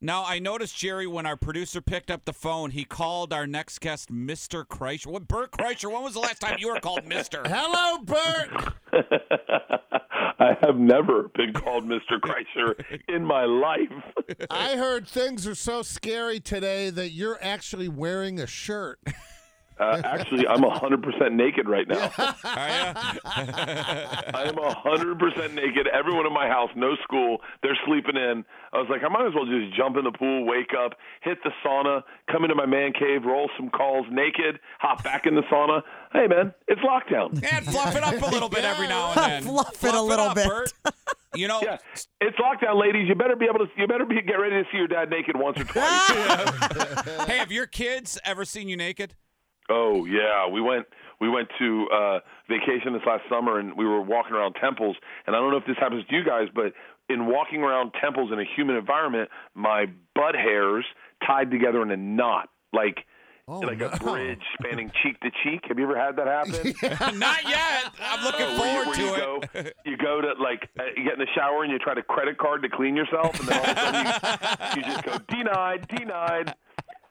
Now I noticed Jerry when our producer picked up the phone, he called our next guest Mr. Kreischer. What Bert Kreischer? When was the last time you were called Mister? Hello, Bert. I have never been called Mr. Kreischer in my life. I heard things are so scary today that you're actually wearing a shirt. Uh, actually, I'm 100% naked right now. I am 100% naked. Everyone in my house, no school, they're sleeping in. I was like, I might as well just jump in the pool, wake up, hit the sauna, come into my man cave, roll some calls naked, hop back in the sauna. Hey, man, it's lockdown. and fluff it up a little bit every now and then. Fluff it a little up, bit. Bert. You know, Yeah, it's lockdown, ladies. You better be able to. You better be get ready to see your dad naked once or twice. hey, have your kids ever seen you naked? Oh yeah, we went we went to uh vacation this last summer and we were walking around temples and I don't know if this happens to you guys, but in walking around temples in a human environment, my butt hairs tied together in a knot, like Oh, like no. a bridge spanning cheek to cheek. Have you ever had that happen? Not yet. I'm looking Oh, where you, forward where you to go, it. you go to like uh, you get in the shower and you try to credit card to clean yourself, and then all of a sudden you, you just go denied, denied.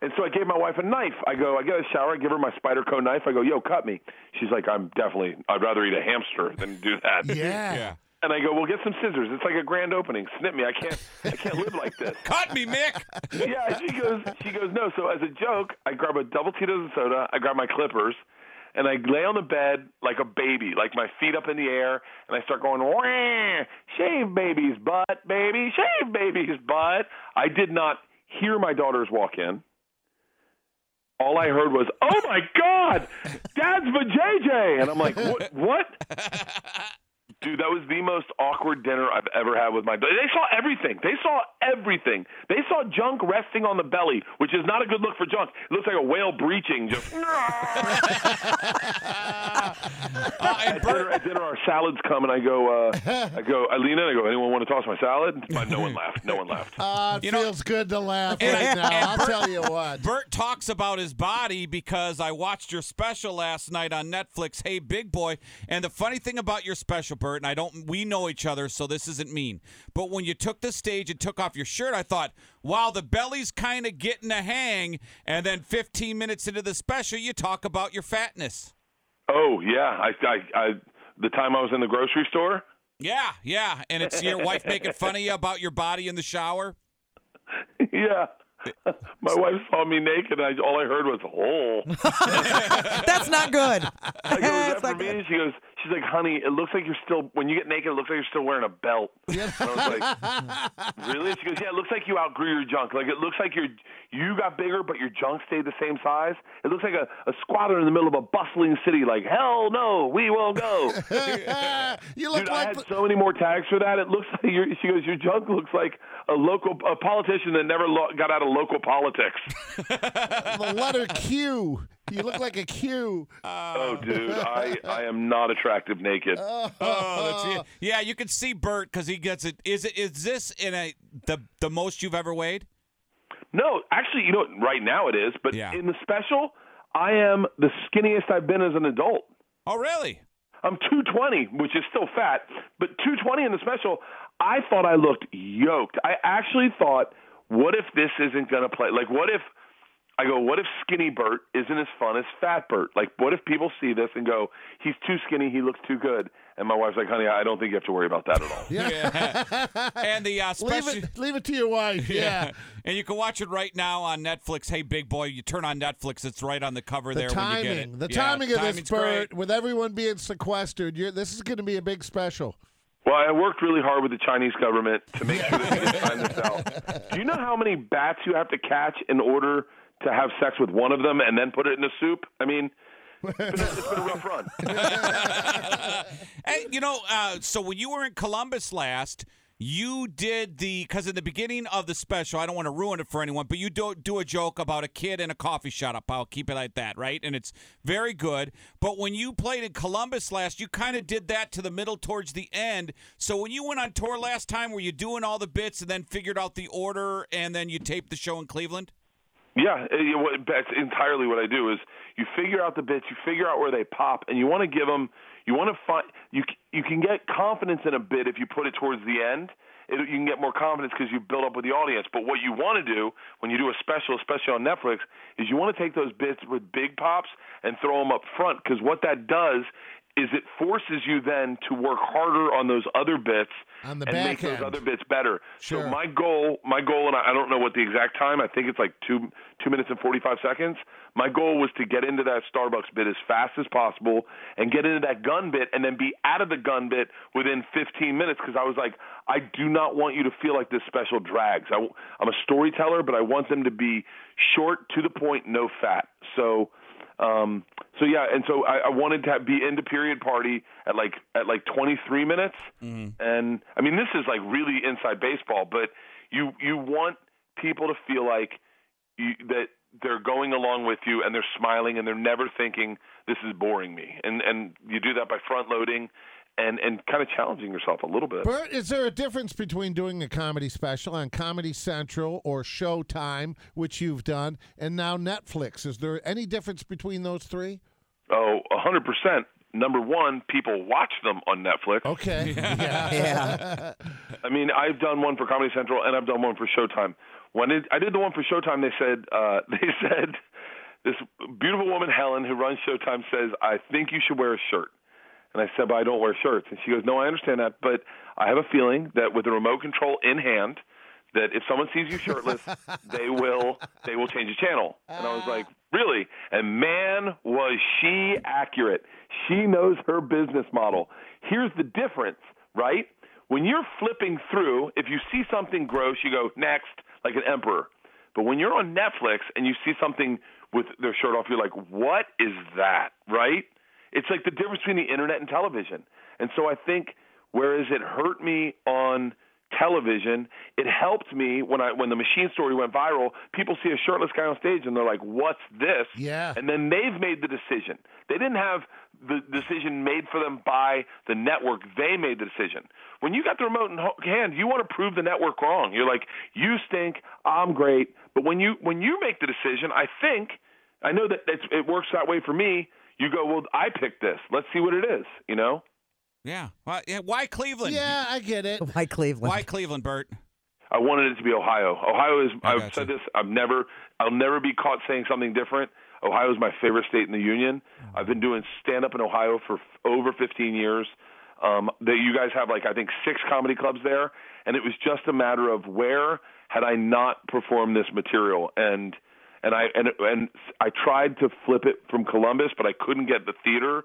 And so I gave my wife a knife. I go, I get a shower, I give her my Spyderco knife. I go, yo, cut me. She's like, I'm definitely, I'd rather eat a hamster than do that. Yeah. Yeah. And I go, well, get some scissors. It's like a grand opening. Snip me. I can't, I can't live like this. Cut me, Mick. yeah, she goes, she goes, no. So as a joke, I grab a double Tito's and soda. I grab my clippers, and I lay on the bed like a baby, like my feet up in the air, and I start going, Wah, shave baby's butt, baby, shave baby's butt. I did not hear my daughters walk in. All I heard was, "Oh my God, Dad's JJ," and I'm like, "What? What?" Dude, that was the most awkward dinner I've ever had with my. They saw everything. They saw everything. They saw junk resting on the belly, which is not a good look for junk. It looks like a whale breaching. Just Uh, and at dinner, at dinner, our salads come, and I go, uh, I go, I lean in. I go, anyone want to toss my salad? But no one laughed. No one laughed. Uh, it You know- feels good to laugh And- right now. and I'll Bert- tell you what. Bert talks about his body because I watched your special last night on Netflix, Hey Big Boy. And the funny thing about your special, Bert, and I don't, we know each other, so this isn't mean. But when you took the stage and took off your shirt, I thought, wow, the belly's kind of getting a hang. And then 15 minutes into the special, you talk about your fatness. Oh yeah, I, I, I, the time I was in the grocery store. Yeah, yeah. And it's your wife making fun of you about your body in the shower. yeah. My wife saw me naked, and I, all I heard was "hole." Oh. That's not good. I go, "Is that That's for not me?" good. She goes, "She's like, honey, it looks like you're still when you get naked. It looks like you're still wearing a belt." And I was like, "Really?" She goes, "Yeah, it looks like you outgrew your junk. Like it looks like your you got bigger, but your junk stayed the same size. It looks like a, a squatter in the middle of a bustling city. Like hell no, we won't go." you look Dude, I had so many more tags for that. It looks like your, she goes, your junk looks like a local a politician that never lo- got out of local politics. the letter Q. You look like a Q. oh, dude, I I am not attractive naked. Oh, that's it. Yeah, you can see Bert because he gets it. Is it is this in a the the most you've ever weighed? No, actually, you know, right now it is, but Yeah. in the special, I am the skinniest I've been as an adult. Oh, really? I'm 220, which is still fat, but 220 in the special, I thought I looked yoked. I actually thought, what if this isn't going to play? Like, what if I go, what if skinny Bert isn't as fun as fat Bert? Like, what if people see this and go, he's too skinny, he looks too good? And my wife's like, honey, I don't think you have to worry about that at all. Yeah. and the uh, Leave it, leave it to your wife. Yeah. and you can watch it right now on Netflix. Hey, big boy, you turn on Netflix, it's right on the cover The there when you get timing, it. the Yeah, timing of this, timing's great. Bert, with everyone being sequestered, you're, this is going to be a big special. Well, I worked really hard with the Chinese government to make sure that we could time this out. Do you know how many bats you have to catch in order to have sex with one of them and then put it in a soup? I mean, it's been a, it's been a rough run. Hey, you know, uh, so when you were in Columbus last, you did the because in the beginning of the special, I don't want to ruin it for anyone, but you do do a joke about a kid in a coffee shop. I'll keep it like that, right? And it's very good. But when you played in Columbus last, you kind of did that to the middle towards the end. So when you went on tour last time, were you doing all the bits and then figured out the order and then you taped the show in Cleveland? Yeah, uh, you what- that's entirely what I do. Is you figure out the bits, you figure out where they pop, and you want to give them. You want to find you. You can get confidence in a bit if you put it towards the end, it, you can get more confidence because you build up with the audience. But what you want to do when you do a special, especially on Netflix, is you want to take those bits with big pops and throw them up front because what that does is it forces you then to work harder on those other bits On the and make those other bits better. Sure. So my goal, my goal, and I I don't know what the exact time. I think it's like two two minutes and forty five seconds. My goal was to get into that Starbucks bit as fast as possible and get into that gun bit, and then be out of the gun bit within fifteen minutes because I was like, I do not want you to feel like this special drags. I, I'm a storyteller, but I want them to be short, to the point, no fat. So. Um, so yeah, and so I, I wanted to have, be into period party at like at like 23 minutes, and I mean this is like really inside baseball, but you you want people to feel like you, that they're going along with you and they're smiling and they're never thinking this is boring me, and and you do that by front loading and and kind of challenging yourself a little bit. Bert, is there a difference between doing a comedy special on Comedy Central or Showtime, which you've done, and now Netflix? Is there any difference between those three? Oh, a hundred percent. Number one, people watch them on Netflix. Okay. Yeah. Yeah. I mean, I've done one for Comedy Central and I've done one for Showtime. When it, I did the one for Showtime, they said uh, they said this beautiful woman Helen who runs Showtime says, "I think you should wear a shirt." And I said, "But I don't wear shirts." And she goes, "No, I understand that, but I have a feeling that with the remote control in hand, that if someone sees you shirtless, they will they will change the channel." And I was like, "Really?" And man, was she accurate. She knows her business model. Here's the difference, right? When you're flipping through, if you see something gross, you go next, like an emperor. But when you're on Netflix and you see something with their shirt off, you're like, "What is that?" Right? It's like the difference between the internet and television. And so I think whereas it hurt me on television, it helped me when I when the machine story went viral. People see a shirtless guy on stage and they're like, "What's this?" Yeah. And then they've made the decision. They didn't have the decision made for them by the network. They made the decision. When you got the remote in hand, you want to prove the network wrong. You're like, "You stink. I'm great." But when you when you make the decision, I think I know that it's, it works that way for me. You go, "Well, I picked this. Let's see what it is." You know. Yeah. Why, yeah, why Cleveland? Yeah, I get it. Why Cleveland? Why Cleveland, Bert? I wanted it to be Ohio. Ohio is. I I've gotcha. said this. I've never. I'll never be caught saying something different. Ohio is my favorite state in the union. I've been doing stand up in Ohio for f- over 15 years. Um, that you guys have like I think six comedy clubs there, and it was just a matter of where had I not performed this material, and and I and and I tried to flip it from Columbus, but I couldn't get the theater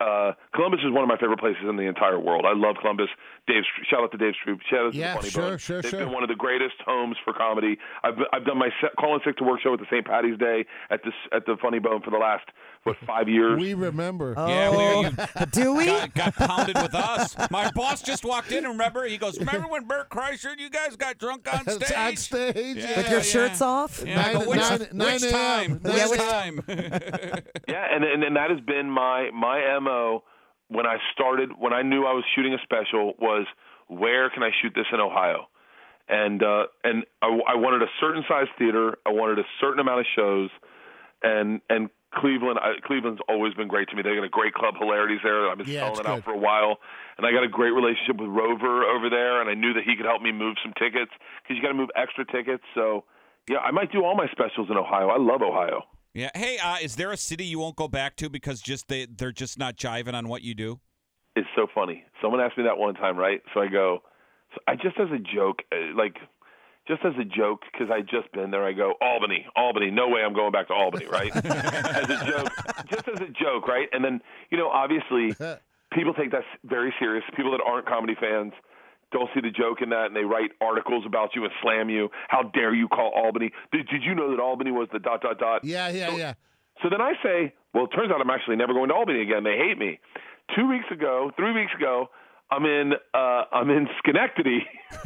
uh, Columbus is one of my favorite places in the entire world. I love Columbus. Dave, shout out to Dave Stroop. Shout out Yeah, to the Funny sure, Bone. sure, They've sure. been one of the greatest homes for comedy. I've I've done my set, Call in Sick to Work show at the St. Patty's Day at this at the Funny Bone for the last what five years. We remember. Yeah, we- Oh, you- do we? Got, got pounded with us. My boss just walked in and remember he goes, Remember when Bert Kreischer and you guys got drunk on stage? on stage. Yeah. With your shirts off? Yeah, I go, Nine- which, nine- nine which a.m. time? Nine Which time? Yeah, and, and and that has been my my mo when I started when I knew I was shooting a special was where can I shoot this in Ohio, and uh, and I, I wanted a certain size theater, I wanted a certain amount of shows, and and Cleveland I, Cleveland's always been great to me. They got a great club hilarities there. I've been Yeah, selling it out for a while, and I got a great relationship with Rover over there, and I knew that he could help me move some tickets because you got to move extra tickets. So yeah, I might do all my specials in Ohio. I love Ohio. Yeah. Hey, uh, is there a city you won't go back to because just they they're just not jiving on what you do? it's so funny. Someone asked me that one time, right? So I go, so I just as a joke, uh, like, just as a joke, because I just been there. I go Albany, Albany. No way, I'm going back to Albany, right? as a joke, just as a joke, right? And then you know, obviously, people take that very serious. People that aren't comedy fans don't see the joke in that, and they write articles about you and slam you. How dare you call Albany? Did, did you know that Albany was the dot dot dot? Yeah, yeah, So- yeah. So then I say, well, it turns out I'm actually never going to Albany again. They hate me. Two weeks ago, three weeks ago, I'm in uh, I'm in Schenectady,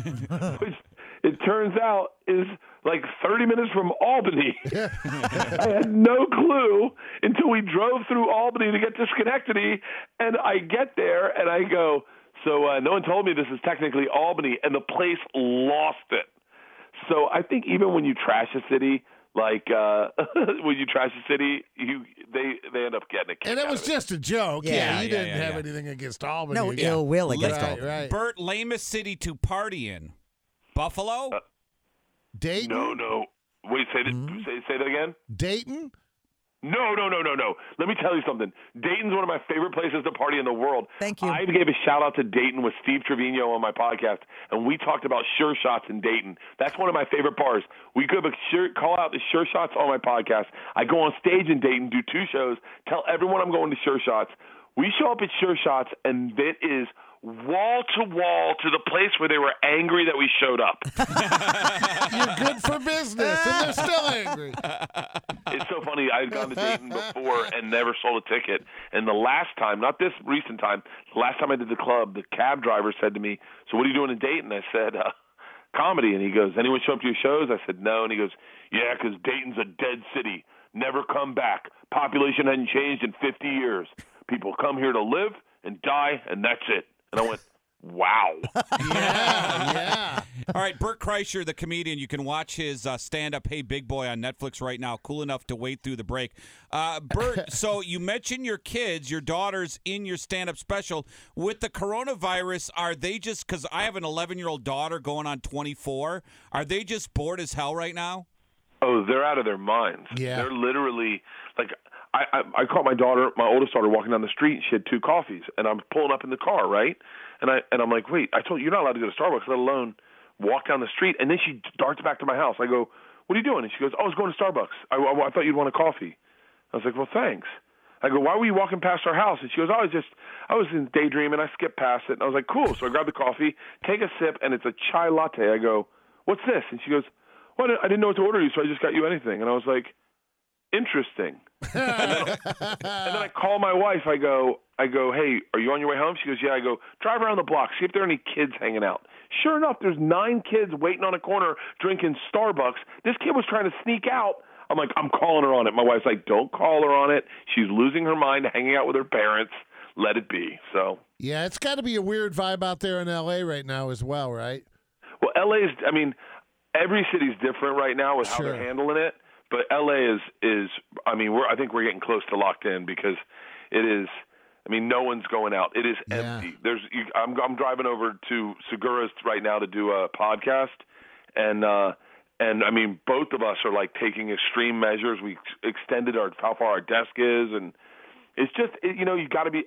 which it turns out is like 30 minutes from Albany. I had no clue until we drove through Albany to get to Schenectady, and I get there and I go, so uh, no one told me this is technically Albany, and the place lost it. So I think even when you trash a city, like uh when you trash a city, you they they end up getting a kick And it out was of it. just a joke. Yeah, Yeah, you yeah, didn't yeah, have yeah. anything against Albany. No Yeah. ill will against Right, Albany. right. Bert, lamest city to party in. Buffalo? Uh, Dayton? No, no. Wait, say that Mm-hmm. say, say that again? Dayton? No, no, no, no, no. Let me tell you something. Dayton's one of my favorite places to party in the world. Thank you. I gave a shout out to Dayton with Steve Trevino on my podcast, and we talked about sure shots in Dayton. That's one of my favorite bars. We could have a sure, call out the sure shots on my podcast. I go on stage in Dayton, do two shows, tell everyone I'm going to sure shots. We show up at sure shots, and it is wall to wall to the place where they were angry that we showed up. You're good for business, and they're still angry. it's so funny. I had gone to Dayton before and never sold a ticket. And the last time, not this recent time, the last time I did the club, the cab driver said to me, "So what are you doing in Dayton?" I said, uh, "Comedy." And he goes, "Anyone show up to your shows?" I said, "No." And he goes, "Yeah, because Dayton's a dead city. Never come back. Population hadn't changed in 50 years. People come here to live and die, and that's it." And I went, "Wow." Yeah, yeah. All right, Bert Kreischer, the comedian. You can watch his uh, stand-up "Hey Big Boy" on Netflix right now. Cool enough to wait through the break. Uh, Bert, so you mentioned your kids, your daughters, in your stand-up special. With the coronavirus, are they just? Because I have an 11-year-old daughter going on 24. Are they just bored as hell right now? Oh, they're out of their minds. Yeah. They're literally like I, I I caught my daughter, my oldest daughter, walking down the street. She had two coffees, and I'm pulling up in the car, right? And I and I'm like, wait, I told you you're not allowed to go to Starbucks, let alone walk down the street. And then she darts back to my house. I go, what are you doing? And she goes, oh, I was going to Starbucks. I, I, I thought you'd want a coffee. I was like, well, thanks. I go, why were you walking past our house? And she goes, oh, I was just, I was in daydreaming. I skipped past it. And I was like, cool. So I grabbed the coffee, take a sip, and it's a chai latte. I go, what's this? And she goes, well, I didn't know what to order you, so I just got you anything. And I was like, interesting. And, then, I call my wife. I go, I go, hey, are you on your way home? She goes, yeah. I go, drive around the block, see if there are any kids hanging out. Sure enough, there's nine kids waiting on a corner drinking Starbucks. This kid was trying to sneak out. I'm like, I'm calling her on it. My wife's like, don't call her on it. She's losing her mind, hanging out with her parents. Let it be. So, Yeah, it's got to be a weird vibe out there in L.A. right now as well, right? well, LA's. I mean, every city's different right now with how they're handling it. But LA is is. I mean, we're. I think we're getting close to locked in because it is. I mean, no one's going out. It is Yeah. empty. There's. You, I'm. I'm driving over to Segura's right now to do a podcast, and uh and I mean, both of us are like taking extreme measures. We extended our how far our desk is, and it's just it, you know you got to be.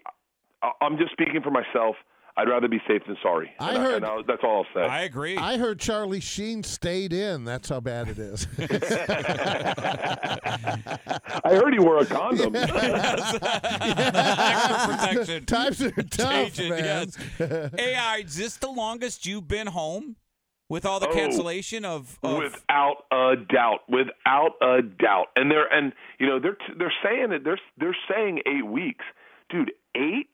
I'm just speaking for myself. I'd rather be safe than sorry. I and heard. I, I, that's all I'll say. I agree. I heard Charlie Sheen stayed in. That's how bad it is. I heard he wore a condom. Times are tough, Agent, man. Yes. AI, is this the longest you've been home? with all the oh, cancellation of, of, without a doubt without a doubt and they're and you know they're they're saying that they're they're saying 8 weeks dude 8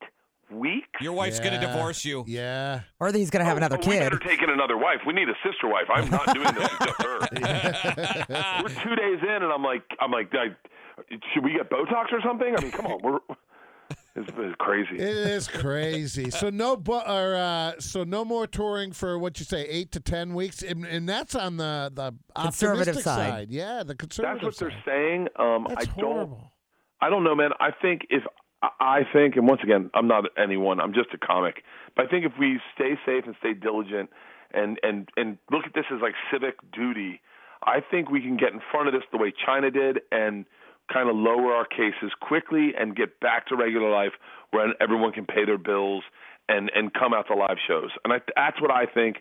week. Your wife's going to divorce you. Yeah. Or he's going to have oh, another we kid. better take in another wife. We need a sister wife. I'm not doing this to her. we're two days in, and I'm like, I'm like, I, should we get Botox or something? I mean, come on, we're. It's, crazy. It is crazy. so no, bu- or, uh, so no more touring for what you say, eight to ten weeks, and, and that's on the the Conservative side. Yeah, the conservative. That's what side. they're saying. Um, That's I don't. I don't know, man. I think if I- think, and once again, I'm not anyone. I'm just a comic. But I think if we stay safe and stay diligent, and and and look at this as like civic duty, I think we can get in front of this the way China did, and kind of lower our cases quickly and get back to regular life where everyone can pay their bills and and come out to live shows. And I, that's what I think.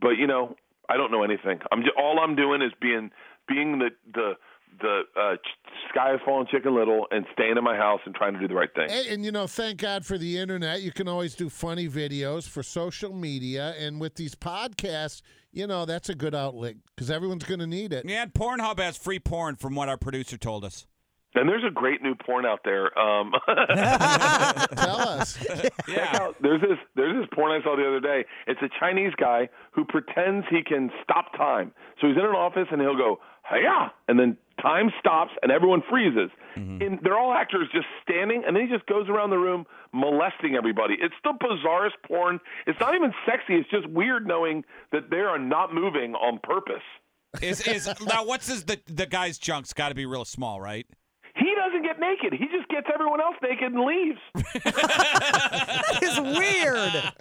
But you know, I don't know anything. I'm just, all I'm doing is being being the the the uh, ch- sky is falling chicken little and staying in my house and trying to do the right thing. And, and you know, thank God for the internet. You can always do funny videos for social media, and with these podcasts, you know, that's a good outlet because everyone's going to need it. Yeah, Pornhub has free porn, from what our producer told us. And there's a great new porn out there. Um, Tell us. Yeah. out- there's this there's this porn I saw the other day. It's a Chinese guy who pretends he can stop time. So he's in an office and he'll go hiya, and then time stops and everyone freezes. Mm-hmm. And they're all actors just standing, and then he just goes around the room molesting everybody. It's the bizarrest porn. It's not even sexy. It's just weird knowing that they are not moving on purpose. Is is now what's his the the guy's junk's got to be real small, right? He doesn't get naked. He just gets everyone else naked and leaves. It's weird.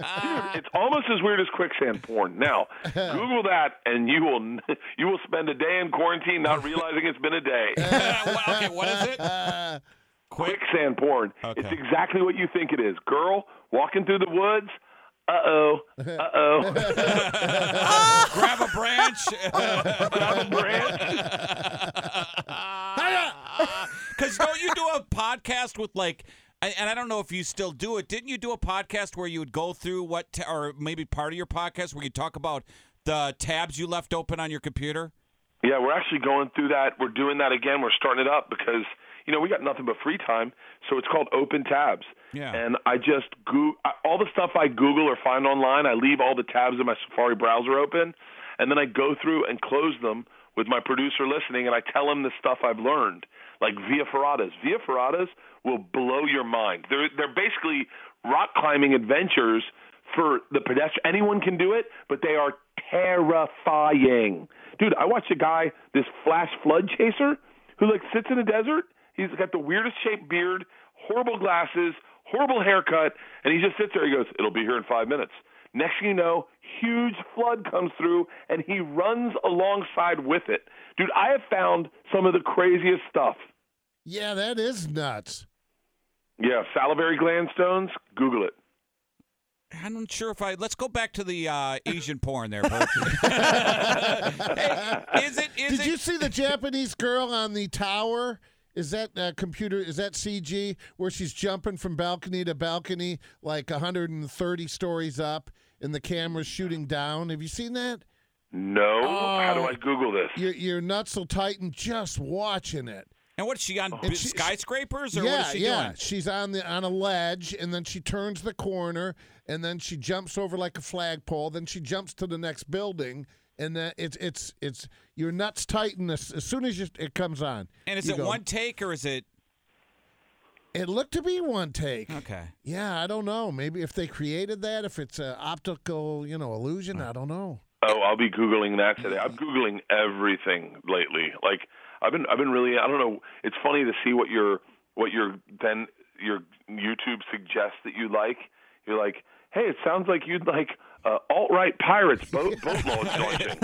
It's almost as weird as quicksand porn. Now, Google that, and you will you will spend a day in quarantine not realizing it's been a day. Well, okay, what is it? Quicksand porn. Okay. It's exactly what you think it is. Girl walking through the woods. Uh oh. Uh oh. Grab a branch. Grab a branch. Because don't you do a podcast with like, and I don't know if you still do it. Didn't you do a podcast where you would go through what, ta- or maybe part of your podcast where you talk about the tabs you left open on your computer? Yeah, we're actually going through that. We're doing that again. We're starting it up because you know we got nothing but free time, so it's called Open Tabs. Yeah. And I just go all the stuff I Google or find online. I leave all the tabs in my Safari browser open, and then I go through and close them with my producer listening, and I tell him the stuff I've learned, like Via Ferratas. Via Ferratas will blow your mind. They're they're basically rock climbing adventures for the pedestrian. Anyone can do it, but they are terrifying. Dude, I watched a guy, this flash flood chaser, who like sits in the desert. He's got the weirdest shaped beard, horrible glasses, horrible haircut, and he just sits there. He goes, "It'll be here in five minutes." Next thing you know, huge flood comes through, and he runs alongside with it. Dude, I have found some of the craziest stuff. Yeah, that is nuts. Yeah, salivary gland stones. Google it. I'm not sure if I. Let's go back to the uh, Asian porn there, Bert. Hey, is it? Is Did it? you see the Japanese girl on the tower? Is that uh, computer? Is that CG where she's jumping from balcony to balcony, like 130 stories up, and the camera's shooting down? Have you seen that? No. How do Oh. I Google this? Your your nuts will tighten just watching it. And what's she on? And she- skyscrapers or yeah, what is she yeah. doing? She's on the on a ledge, and then she turns the corner, and then she jumps over like a flagpole. Then she jumps to the next building, and then it's it's it's your nuts tighten as, as soon as you, it comes on. And is it go, one take or is it? It looked to be one take. Okay. Yeah, I don't know. Maybe if they created that, if it's an optical, you know, illusion, I don't know. Oh, I'll be googling that today. I'm googling everything lately. Like I've been, I've been really. I don't know. It's funny to see what your, what your then your YouTube suggests that you like. You're like, hey, it sounds like you'd like uh, alt right pirates boat boat launching.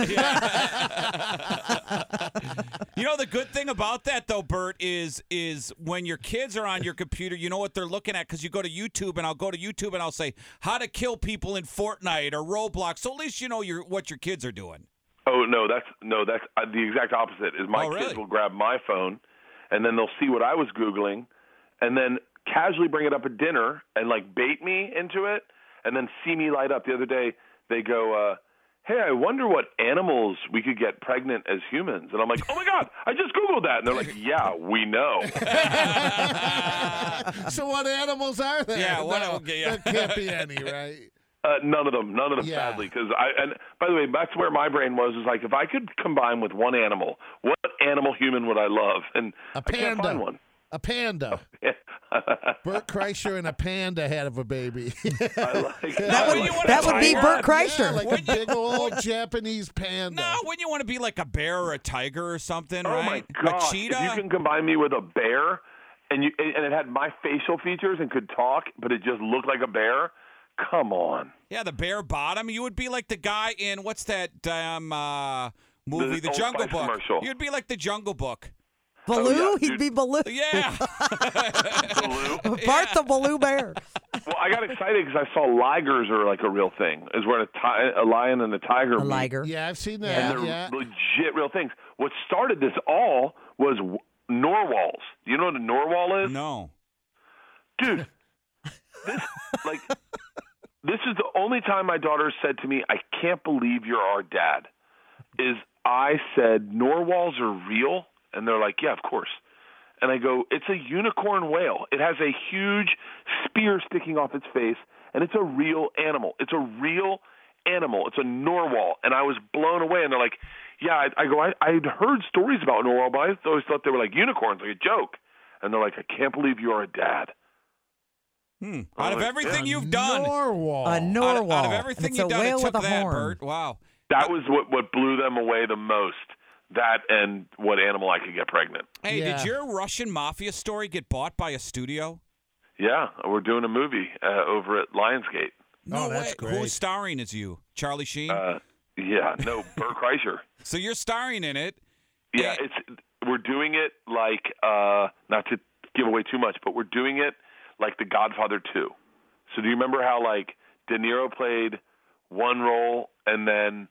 You know the good thing about that though, Bert, is is when your kids are on your computer, you know what they're looking at because you go to YouTube and I'll go to YouTube and I'll say how to kill people in Fortnite or Roblox. So at least you know your what your kids are doing. Oh no, that's no, that's uh, the exact opposite. Is my Oh, really? kids will grab my phone, and then they'll see what I was googling, and then casually bring it up at dinner and like bait me into it, and then see me light up. The other day, they go, uh, "Hey, I wonder what animals we could get pregnant as humans," and I'm like, "Oh my god, I just googled that," and they're like, "Yeah, we know." so what animals are there? Yeah, what- No, okay, yeah. There can't be any, right? Uh, none of them, none of them, Yeah. sadly. Because I and by the way, that's where my brain was. Is like if I could combine with one animal, what animal human would I love? And A I can't panda. find one. A panda. Bert Kreischer and a panda had of a baby. I like That would- I like that would be tiger. Bert Kreischer. Yeah, like a big old Japanese panda. No, wouldn't you want to be like a bear or a tiger or something, Oh right? my gosh! A cheetah. If you can combine me with a bear, and you and it had my facial features and could talk, but it just looked like a bear. Come on. Yeah, the bare bottom. You would be like the guy in what's that damn uh, movie, The The, Jungle Book. commercial. You'd be like the Jungle Book. Baloo? yeah, He'd be Baloo. Yeah. Baloo. Bart the Baloo Bear. well, I got excited because I saw ligers are like a real thing. Is where a, ti- a lion and a tiger. A meet. liger. Yeah, I've seen Yeah. that. They're Yeah. legit real things. What started this all was w- narwhals. Do you know what a narwhal is? no. dude this like this is the only time my daughter said to me i can't believe you're our dad is i said narwhals are real. And they're like yeah of course. And i go it's a unicorn whale. It has a huge spear sticking off its face and it's a real animal. It's a real animal. It's a narwhal. And i was blown away. And they're like yeah. I, I go I, i'd heard stories about narwhal but i always thought they were like unicorns like a joke. And they're like i can't believe you're a dad Hmm. Out of everything A you've done, Narwhal. A out, narwhal. out of everything you've a done, it took with a that, horn. Bert. Wow. That was what what blew them away the most. That and what animal I could get pregnant. Hey, Yeah. did your Russian mafia story get bought by a studio? Yeah, we're doing a movie uh, over at Lionsgate. No Oh, that's way. great. Who's starring as you? Charlie Sheen? Uh, yeah, no, Bert Kreischer. so you're starring in it. Yeah, Eh. it's we're doing it like uh not to give away too much, but we're doing it like The Godfather 2. So do you remember how like De Niro played one role and then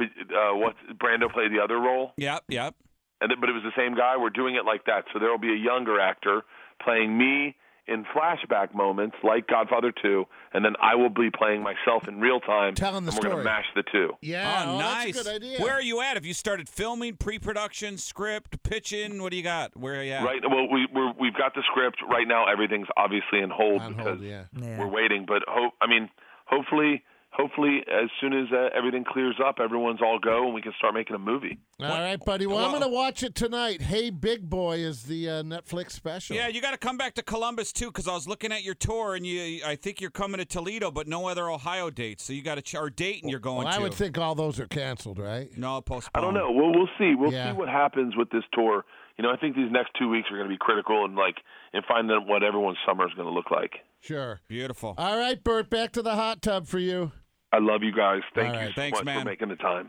uh what Brando played the other role? Yep, yep. And but it was the same guy. We're doing it like that. So there will be a younger actor playing me in flashback moments like Godfather 2 and then I will be playing myself in real time. Telling the and we're story. going to mash the two. Yeah, ah, oh, nice. That's a good idea. Where are you at? Have you started filming, pre-production, script, pitching? What do you got? Where are you at? Right. Well, we we're, we've got the script right now. Everything's obviously in hold On because hold, yeah. Yeah. we're waiting. But hope. I mean, hopefully, hopefully, as soon as uh, everything clears up, everyone's all go and we can start making a movie. All right, buddy. Well, I'm going to watch it tonight. Hey, Big Boy is the uh, Netflix special. Yeah, you got to come back to Columbus too, because I was looking at your tour, and you, I think you're coming to Toledo, but no other Ohio dates. So you got to ch- or Dayton you're going Well, I to. would think all those are canceled, right? no, I don't know. We'll we'll see. We'll Yeah. see what happens with this tour. You know, I think these next two weeks are going to be critical and like and find out what everyone's summer is going to look like. Sure. Beautiful. All right, Bert. Back to the hot tub for you. I love you guys. Thank All you so Thanks, much man. for making the time.